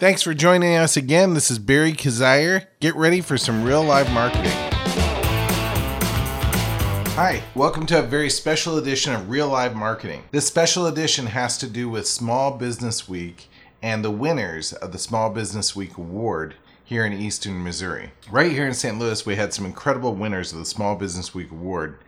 Thanks for joining us again. This is Barry Kazire. Get ready for some real live marketing. Hi, welcome to a very special edition of Real Live Marketing. This special edition has to do with Small Business Week and the winners of the Small Business Week Award here in Eastern Missouri. Right here in St. Louis, we had some incredible winners of the Small Business Week Award,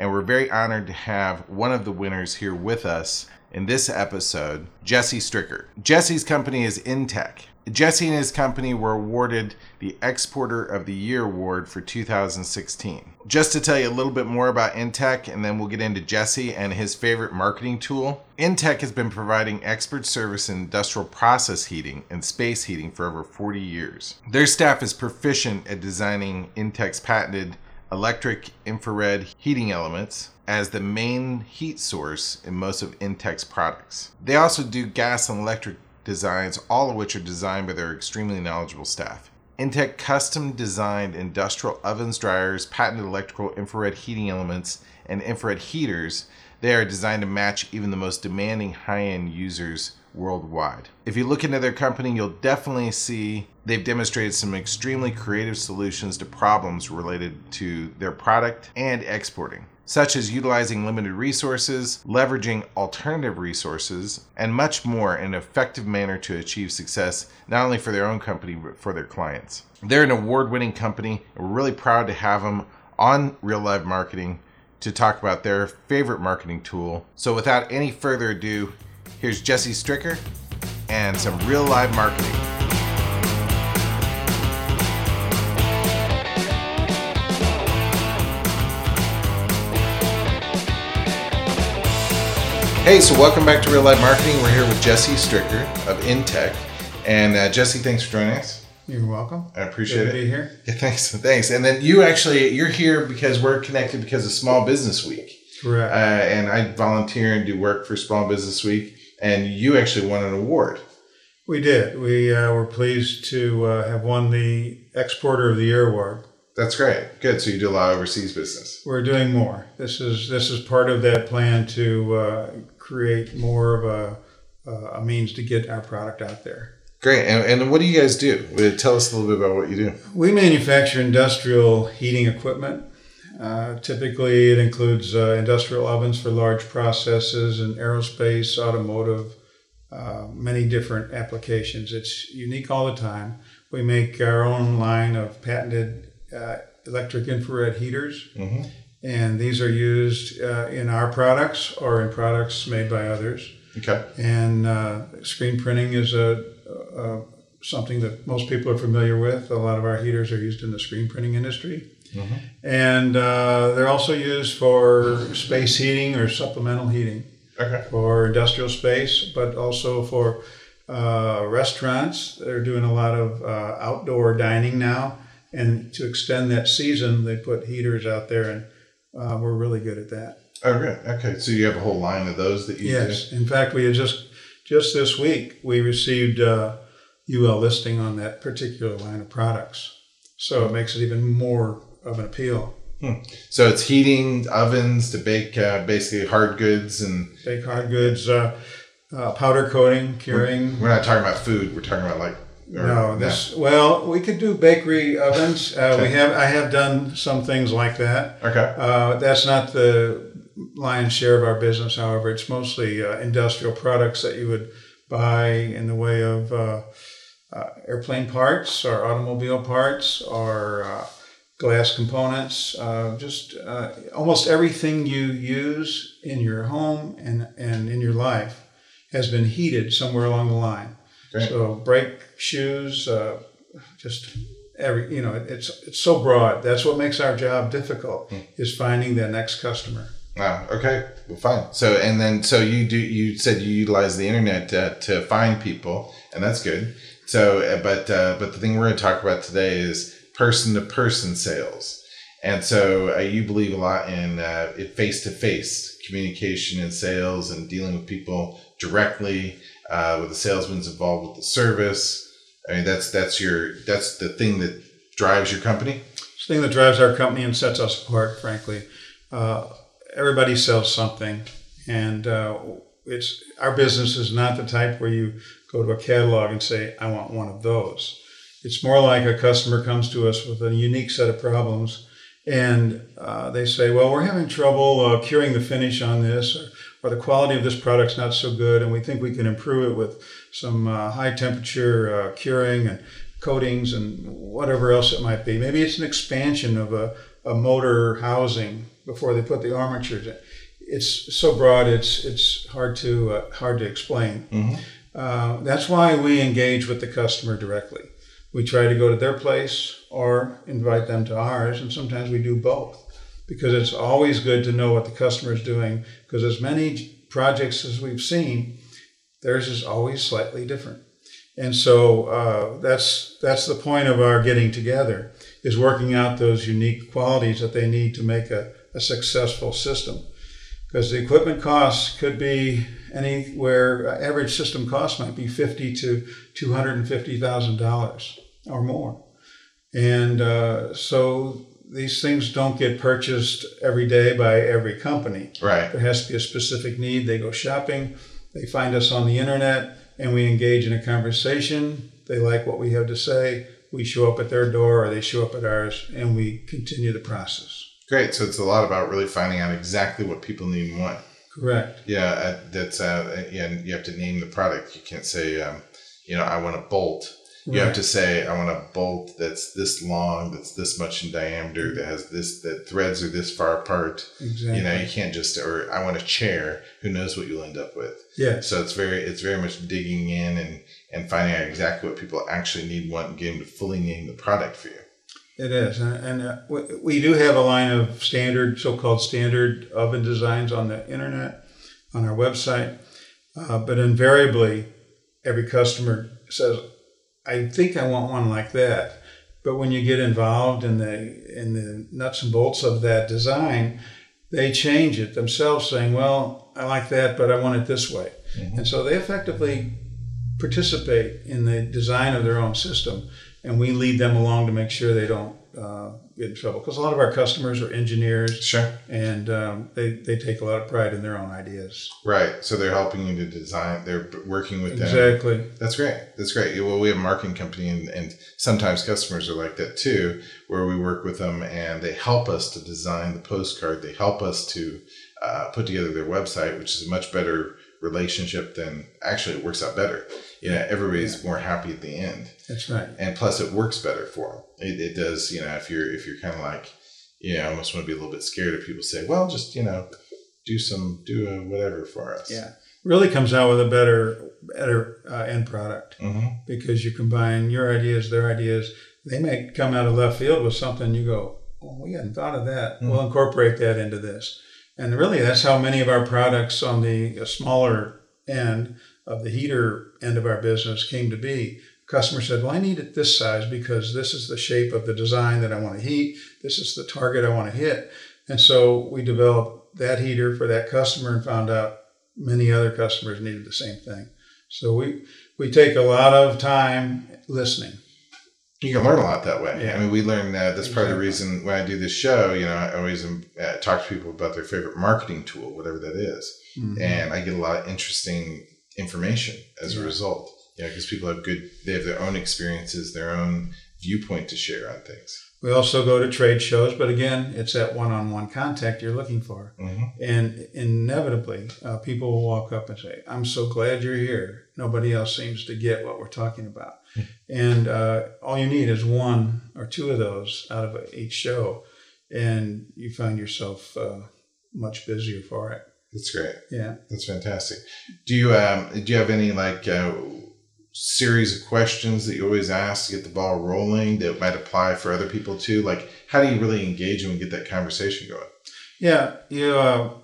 and we're very honored to have one of the winners here with us in this episode, Jesse Stricker. Jesse's company is Intek. Jesse and his company were awarded the Exporter of the Year award for 2016. Just to tell you a little bit more about Intek, and then we'll get into Jesse and his favorite marketing tool. Intek has been providing expert service in industrial process heating and space heating for over 40 years. Their staff is proficient at designing Intek's patented electric infrared heating elements as the main heat source in most of Intek's products. They also do gas and electric designs, all of which are designed by their extremely knowledgeable staff. Intek custom designed industrial ovens, dryers, patented electrical infrared heating elements, and infrared heaters. They are designed to match even the most demanding high end users worldwide. If you look into their company, you'll definitely see they've demonstrated some extremely creative solutions to problems related to their product and exporting, such as utilizing limited resources, leveraging alternative resources, and much more in an effective manner to achieve success not only for their own company but for their clients. They're an award winning company, we're really proud to have them on Real Live Marketing to talk about their favorite marketing tool. So, without any further ado, Here's Jesse Stricker and some real live marketing. Hey, so welcome back to Real Life Marketing. We're here with Jesse Stricker of Intek. And uh, Jesse, thanks for joining us. You're welcome. I appreciate Good it. to be here. Yeah, thanks. Thanks. And then you actually, you're here because we're connected because of Small Business Week. Correct. Uh, and I volunteer and do work for Small Business Week. And you actually won an award. we did. We uh, were pleased to uh, have won the Exporter of the Year award. That's great. Good. So you do a lot of overseas business. We're doing more. This is this is part of that plan to uh, create more of a, a means to get our product out there. Great. And, and what do you guys do? Uh, Tell us a little bit about what you do. We manufacture industrial heating equipment. Uh, typically, it includes uh, industrial ovens for large processes and aerospace, automotive, uh, many different applications. It's unique all the time. We make our own line of patented uh, electric infrared heaters, Mm-hmm. And these are used uh, in our products or in products made by others. Okay. And uh, screen printing is a, a something that most people are familiar with. A lot of our heaters are used in the screen printing industry, Mhm. and uh, they're also used for space heating or supplemental heating Okay. for industrial space, but also for uh, restaurants. They're doing a lot of uh, outdoor dining now, and to extend that season, they put heaters out there, and uh, we're really good at that. Oh, good. Okay. So you have a whole line of those that you Yes, in fact, we had just just this week we received uh, UL listing on that particular line of products, so it makes it even more of an appeal. do. So it's heating ovens to bake uh, basically hard goods, and Bake hard goods, uh, uh, powder coating, curing. we're not talking about food. We're talking about like. Or- No, this well, we could do bakery ovens. Uh, We have I have done some things like that. Okay. Uh, that's not the lion's share of our business. However, it's mostly uh, industrial products that you would buy in the way of uh, uh, airplane parts or automobile parts or uh, glass components. Uh, just uh, almost everything you use in your home and, and in your life has been heated somewhere along the line. Great. So brake shoes, uh, just every you know it's it's so broad. That's what makes our job difficult is finding the next customer. Wow. Okay. Well, fine. So and then so you do you said you utilize the internet uh, to find people, and that's good. So, uh, but uh, but the thing we're going to talk about today is person to person sales, and so uh, you believe a lot in face to face communication and sales and dealing with people directly. Uh, with the salesman's involved with the service. I mean, that's that's your that's the thing that drives your company. It's the thing that drives our company and sets us apart, frankly. Uh, everybody sells something, and uh, it's our business is not the type where you go to a catalog and say, I want one of those. It's more like a customer comes to us with a unique set of problems and uh, they say, well, we're having trouble uh, curing the finish on this, or, or, the quality of this product's not so good, and we think we can improve it with some uh, high temperature uh, curing and coatings and whatever else it might be. Maybe it's an expansion of a, a motor housing before they put the armatures in. It's so broad, it's it's hard to uh, hard to explain. Mm-hmm. Uh, that's why we engage with the customer directly we try to go to their place or invite them to ours, and sometimes we do both because it's always good to know what the customer is doing. Because as many projects as we've seen, theirs is always slightly different, and so uh, that's that's the point of our getting together is working out those unique qualities that they need to make a, a successful system. Because the equipment costs could be anywhere, uh, average system cost might be fifty to two hundred and fifty thousand dollars or more. And uh, so these things don't get purchased every day by every company. Right. There has to be a specific need. They go shopping, they find us on the internet, and we engage in a conversation. They like what we have to say. We show up at their door or they show up at ours, and we continue the process. Great. So it's a lot about really finding out exactly what people need and want. Correct. Yeah, uh, that's uh, yeah. You have to name the product. You can't say, um, you know, I want a bolt you right. have to say, I want a bolt that's this long, that's this much in diameter, that has this, that threads are this far apart. Exactly. You know, you can't just, or I want a chair. Who knows what you'll end up with? Yeah. So it's very, it's very much digging in and and finding out exactly what people actually need, want, and getting to fully name the product for you. It is, and, and uh, we do have a line of standard, so-called standard oven designs on the internet, on our website. Uh, but invariably, every customer says, I think I want one like that. But when you get involved in the in the nuts and bolts of that design, they change it themselves, saying, "Well, I like that, but I want it this way." Mm-hmm. And so they effectively participate in the design of their own system, and we lead them along to make sure they don't uh, get in trouble because a lot of our customers are engineers. Sure. And um, they, they take a lot of pride in their own ideas. Right. So they're helping you to design, they're working with exactly. them. Exactly. That's great. That's great. Well, we have a marketing company, and, and sometimes customers are like that too, where we work with them and they help us to design the postcard. They help us to uh, put together their website, which is a much better relationship than actually it works out better. You know, everybody's yeah. more happy at the end. That's right. And plus, it works better for them. It, it does. You know, if you're if you're kind of like, you know, almost want to be a little bit scared if people say, "Well, just you know, do some do a whatever for us." Yeah, really comes out with a better better uh, end product mm-hmm. because you combine your ideas, their ideas. They may come out of left field with something you go, "Oh, we hadn't thought of that. Mm-hmm. We'll incorporate that into this." And really, that's how many of our products on the smaller end of the heater end of our business came to be. Customer said, Well, I need it this size because this is the shape of the design that I want to heat. This is the target I want to hit. And so we developed that heater for that customer and found out many other customers needed the same thing. So we, we take a lot of time listening you can learn a lot that way. Yeah. I mean, we learn that. That's part of the reason when I do this show. You know, I always um, uh, talk to people about their favorite marketing tool, whatever that is. Mm-hmm. and I get a lot of interesting information as yeah. a result. Yeah, because people have good, they have their own experiences, their own viewpoint to share on things. We also go to trade shows, but again, it's that one-on-one contact you're looking for, mm-hmm. and inevitably, uh, people will walk up and say, "I'm so glad you're here. Nobody else seems to get what we're talking about." and uh, all you need is one or two of those out of each show, and you find yourself uh, much busier for it. That's great. Yeah, that's fantastic. Do you um, do you have any like uh, series of questions that you always ask to get the ball rolling that might apply for other people too? Like, how do you really engage them and get that conversation going? Yeah, you uh,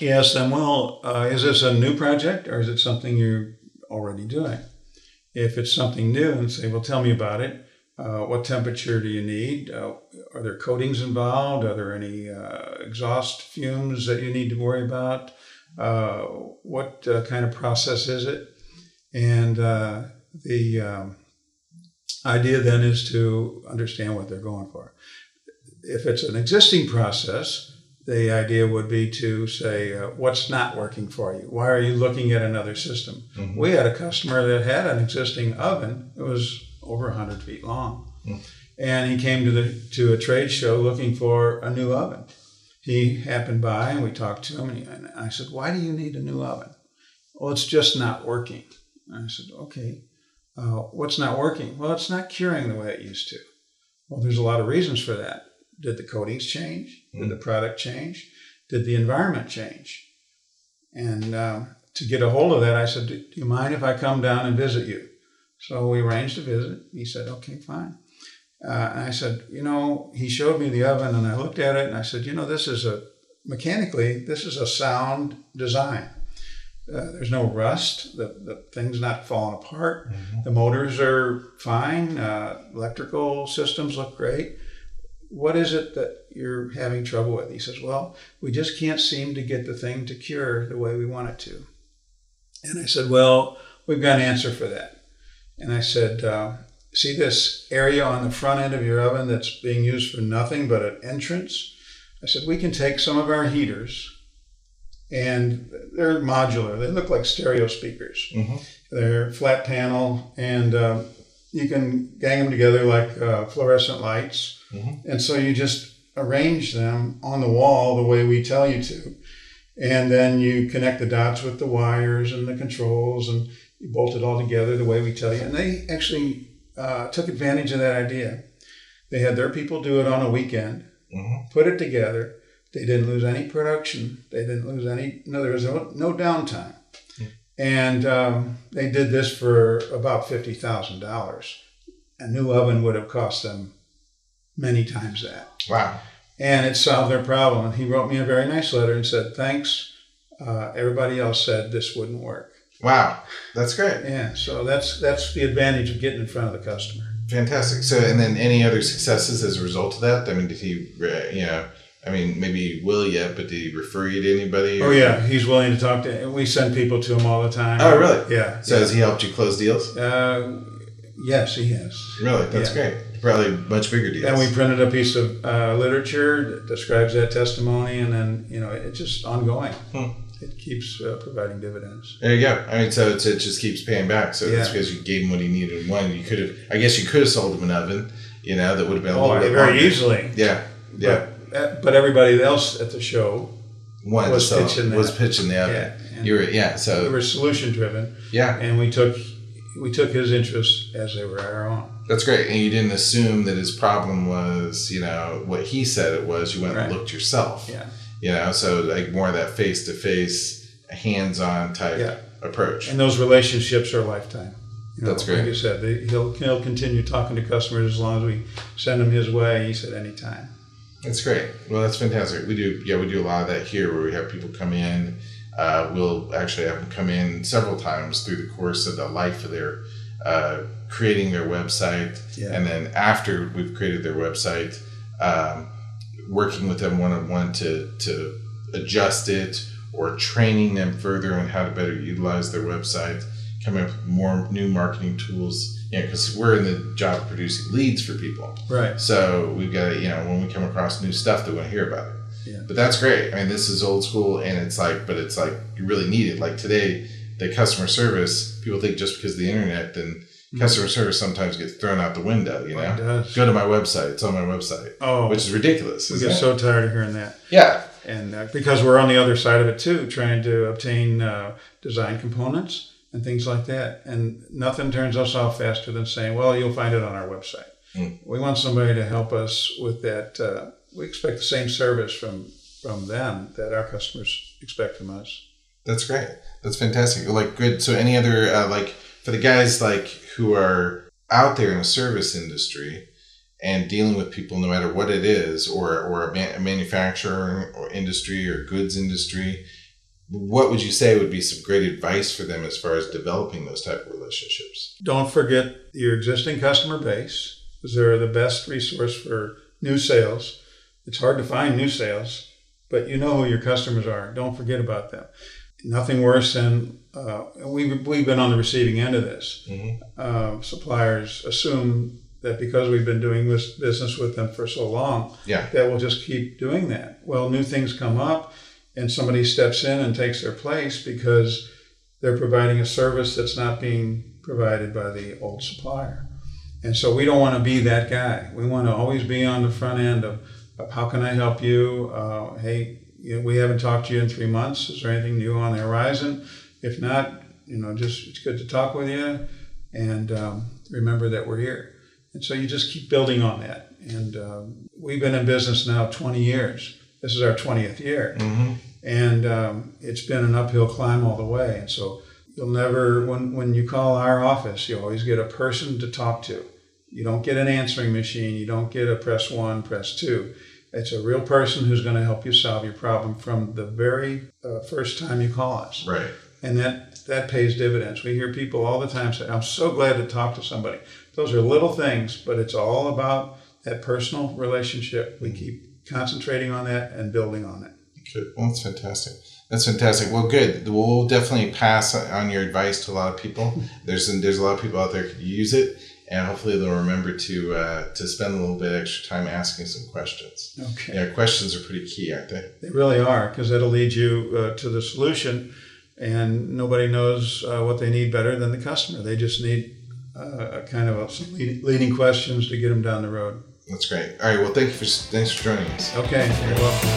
you ask them, well, uh, is this a new project or is it something you're already doing? If it's something new, and say, well, tell me about it. Uh, what temperature do you need? Uh, are there coatings involved? Are there any uh, exhaust fumes that you need to worry about? Uh, what uh, kind of process is it? And uh, the um, idea then is to understand what they're going for. If it's an existing process, the idea would be to say, uh, what's not working for you? Why are you looking at another system? Mhm. We had a customer that had an existing oven. It was over 100 feet long. Mm. And he came to the to a trade show looking for a new oven. He happened by and we talked to him and, he, and I said, "Why do you need a new oven?" Well, it's just not working. And I said, "Okay, uh, what's not working?" Well, it's not curing the way it used to. Well, there's a lot of reasons for that. Did the coatings change? Did the product change? Did the environment change? And um, to get a hold of that, I said, "Do you mind if I come down and visit you?" So we arranged a visit. He said, "Okay, fine." Uh, and I said, "You know," he showed me the oven, and I looked at it, and I said, "You know, this is a mechanically, this is a sound design. Uh, there's no rust. The, the thing's not falling apart. The motors are fine. Uh, electrical systems look great. What is it that you're having trouble with? He says, Well, we just can't seem to get the thing to cure the way we want it to. And I said, Well, we've got an answer for that. And I said, uh, See this area on the front end of your oven that's being used for nothing but an entrance? I said, We can take some of our heaters and they're modular. They look like stereo speakers. Mhm. They're flat panel, and um, you can gang them together like uh, fluorescent lights. Mhm. And so you just arrange them on the wall the way we tell you to. And then you connect the dots with the wires and the controls, and you bolt it all together the way we tell you. And they actually uh, took advantage of that idea. They had their people do it on a weekend, Mhm. put it together. They didn't lose any production. They didn't lose any. No, there was no, no downtime. And um, they did this for about fifty thousand dollars. A new oven would have cost them many times that, Wow. and it solved their problem. And he wrote me a very nice letter and said, "Thanks." Uh, everybody else said this wouldn't work. Wow. That's great. Yeah, so that's that's the advantage of getting in front of the customer. Fantastic. So, and then any other successes as a result of that? I mean, did he, uh, you know, I mean, maybe he will yet, but did he refer you to anybody? Oh yeah, he's willing to talk to. And we send people to him all the time. Oh, really? Yeah. So has he helped you close deals? Uh, yes, he has. Really? That's Yeah. great. Probably much bigger deals. And we printed a piece of uh, literature that describes that testimony, and then you know it's just ongoing. Hmm. It keeps uh, providing dividends. There you go. I mean, so it's, it just keeps paying back. So that's Yeah. because you gave him what he needed one. You could have, I guess, you could have sold him an oven. You know, that would have been a Oh, little very longer. easily. Yeah, yeah. But, uh, but everybody else at the show, One was so pitching was pitching the oven. yeah, You were, yeah. So we were solution driven, yeah, and we took we took his interests as they were our own. that's great. And you didn't assume that his problem was, you know, what he said it was. You went and looked yourself. Yeah, You know, so like more of that face to face, hands on type Yeah. approach. and those relationships are lifetime. You know, That's great. Like you said, they, he'll he'll continue talking to customers as long as we send him his way. He said anytime. That's great. Well, that's fantastic. We do, yeah, we do a lot of that here where we have people come in. Uh, we'll actually have them come in several times through the course of the life of their uh, creating their website. Yeah. And then after we've created their website, um, working with them one on one to, to adjust it or training them further on how to better utilize their website, coming up with more new marketing tools. You know, because we're in the job of producing leads for people. Right. So we've got to, you know, when we come across new stuff, they want to hear about it. Yeah. But that's great. I mean, this is old school, and it's like, but it's like you really need it. Like today, the customer service, people think just because of the internet, then customer service sometimes gets thrown out the window. You know, does. go to my website; it's on my website, Oh, which is ridiculous. we get it? so tired of hearing that. yeah, and uh, because we're on the other side of it too, trying to obtain uh, design components and things like that, and nothing turns us off faster than saying, "Well, you'll find it on our website." Mm. We want somebody to help us with that. Uh, we expect the same service from from them that our customers expect from us. That's great. That's fantastic. Like good. So any other uh, like for the guys like who are out there in the service industry and dealing with people, no matter what it is, or or a, man, a manufacturer or industry or goods industry, what would you say would be some great advice for them as far as developing those type of relationships? Don't forget your existing customer base, because they're the best resource for new sales. It's hard to find new sales, but you know who your customers are. Don't forget about them. Nothing worse than uh, we've, we've been on the receiving end of this. Mhm. Uh, suppliers assume that because we've been doing this business with them for so long, Yeah. that we'll just keep doing that. Well, new things come up, and somebody steps in and takes their place because they're providing a service that's not being provided by the old supplier. And so we don't want to be that guy. We want to always be on the front end of, of how can I help you? Uh, hey, you know, we haven't talked to you in three months. Is there anything new on the horizon? If not, you know, just it's good to talk with you, and um, remember that we're here. And so you just keep building on that. And um, we've been in business now 20 years. This is our 20th year, Mm-hmm. and um, it's been an uphill climb all the way. And so you'll never, when when you call our office, you always get a person to talk to. You don't get an answering machine. You don't get a press one, press two. It's a real person who's going to help you solve your problem from the very uh, first time you call us Right. and that that pays dividends. We hear people all the time say, "I'm so glad to talk to somebody." Those are little things, but it's all about that personal relationship. We keep concentrating on that and building on it. Good. Well, that's fantastic. That's fantastic. Well, good. We'll definitely pass on your advice to a lot of people. There's there's a lot of people out there who could use it, and hopefully they'll remember to uh, to spend a little bit extra time asking some questions. Okay, Yeah, questions are pretty key, aren't they? they really are because that'll lead you uh, to the solution, and nobody knows uh, what they need better than the customer. They just need uh, a kind of a, some lead- leading questions to get them down the road. That's great. All right. Well, thank you for thanks for joining us. Okay, you're welcome.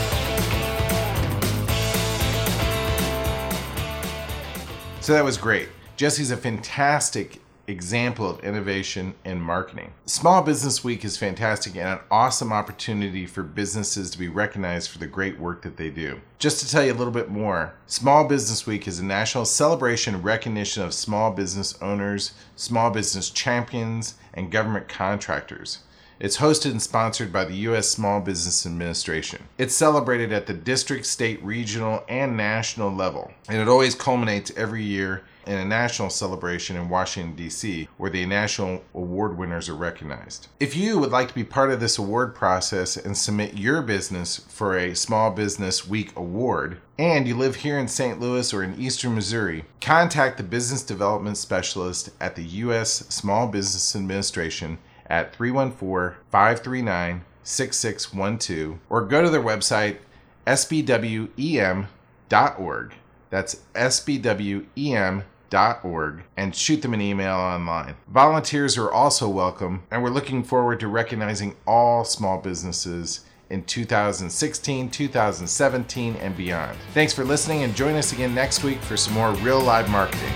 So that was great. Jesse's a fantastic example of innovation and marketing. Small Business Week is fantastic and an awesome opportunity for businesses to be recognized for the great work that they do. Just to tell you a little bit more, Small Business Week is a national celebration and recognition of small business owners, small business champions, and government contractors. It's hosted and sponsored by the U.S. Small Business Administration. It's celebrated at the district, state, regional, and national level. And it always culminates every year in a national celebration in Washington, D.C., where the national award winners are recognized. If you would like to be part of this award process and submit your business for a Small Business Week award, and you live here in St. Louis or in eastern Missouri, contact the Business Development Specialist at the U.S. Small Business Administration at 314 539 6612 or go to their website sbwem.org. That's sbwem.org and shoot them an email online. Volunteers are also welcome, and we're looking forward to recognizing all small businesses in 2016, 2017, and beyond. Thanks for listening, and join us again next week for some more real live marketing.